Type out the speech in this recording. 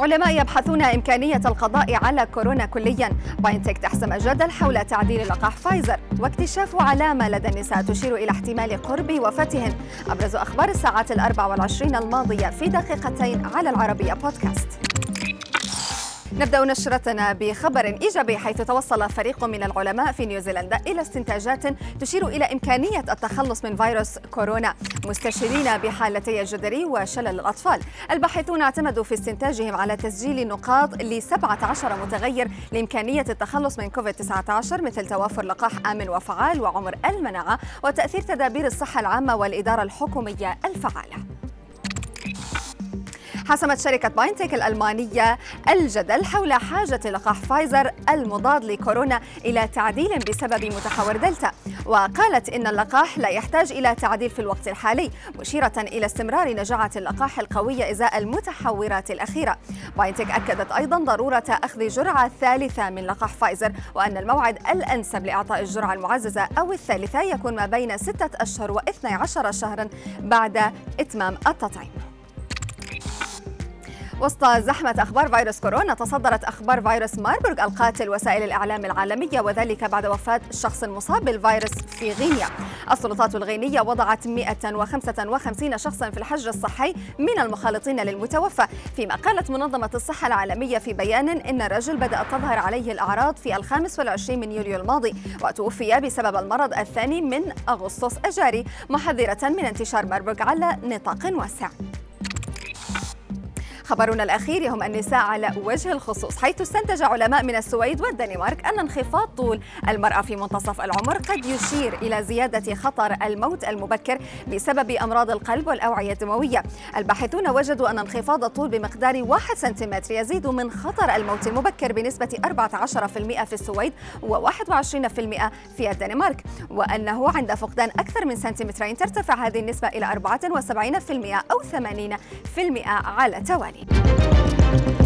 علماء يبحثون إمكانية القضاء على كورونا كليا. باينتك تحسم الجدل حول تعديل لقاح فايزر واكتشاف علامة لدى النساء تشير إلى احتمال قرب وفاتهن أبرز أخبار الساعات الأربع والعشرين الماضية في دقيقتين على العربية بودكاست. نبدأ نشرتنا بخبر إيجابي حيث توصل فريق من العلماء في نيوزيلندا إلى استنتاجات تشير إلى إمكانية التخلص من فيروس كورونا مستشهدين بحالتي الجدري وشلل الأطفال. الباحثون اعتمدوا في استنتاجهم على تسجيل نقاط ل 17 متغير لإمكانية التخلص من كوفيد 19 مثل توافر لقاح آمن وفعال وعمر المناعة وتأثير تدابير الصحة العامة والإدارة الحكومية الفعالة. حسمت شركة بايونتك الألمانية الجدل حول حاجة لقاح فايزر المضاد لكورونا إلى تعديل بسبب متحور دلتا. وقالت إن اللقاح لا يحتاج إلى تعديل في الوقت الحالي مشيرة إلى استمرار نجاعة اللقاح القوية إزاء المتحورات الأخيرة. باينتك أكدت أيضا ضرورة أخذ جرعة ثالثة من لقاح فايزر وأن الموعد الأنسب لإعطاء الجرعة المعززة أو الثالثة يكون ما بين ستة أشهر وإثني عشر شهرا بعد إتمام التطعيم. وسط زحمة أخبار فيروس كورونا تصدرت أخبار فيروس ماربورغ القاتل وسائل الإعلام العالمية وذلك بعد وفاة الشخص المصاب بالفيروس في غينيا. السلطات الغينية وضعت 155 شخصا في الحجر الصحي من المخالطين للمتوفى. فيما قالت منظمة الصحة العالمية في بيان إن الرجل بدأت تظهر عليه الأعراض في الخامس والعشرين من يوليو الماضي وتوفي بسبب المرض الثاني من أغسطس الجاري محذرة من انتشار ماربورغ على نطاق واسع. خبرنا الأخير يهم النساء على وجه الخصوص حيث استنتج علماء من السويد والدنمارك أن انخفاض طول المرأة في منتصف العمر قد يشير إلى زيادة خطر الموت المبكر بسبب أمراض القلب والأوعية الدموية. الباحثون وجدوا أن انخفاض الطول بمقدار 1 سنتيمتر يزيد من خطر الموت المبكر بنسبة 14% في السويد و21% في الدنمارك وأنه عند فقدان أكثر من سنتيمترين ترتفع هذه النسبة إلى 74% أو 80% على التوالي Thank you.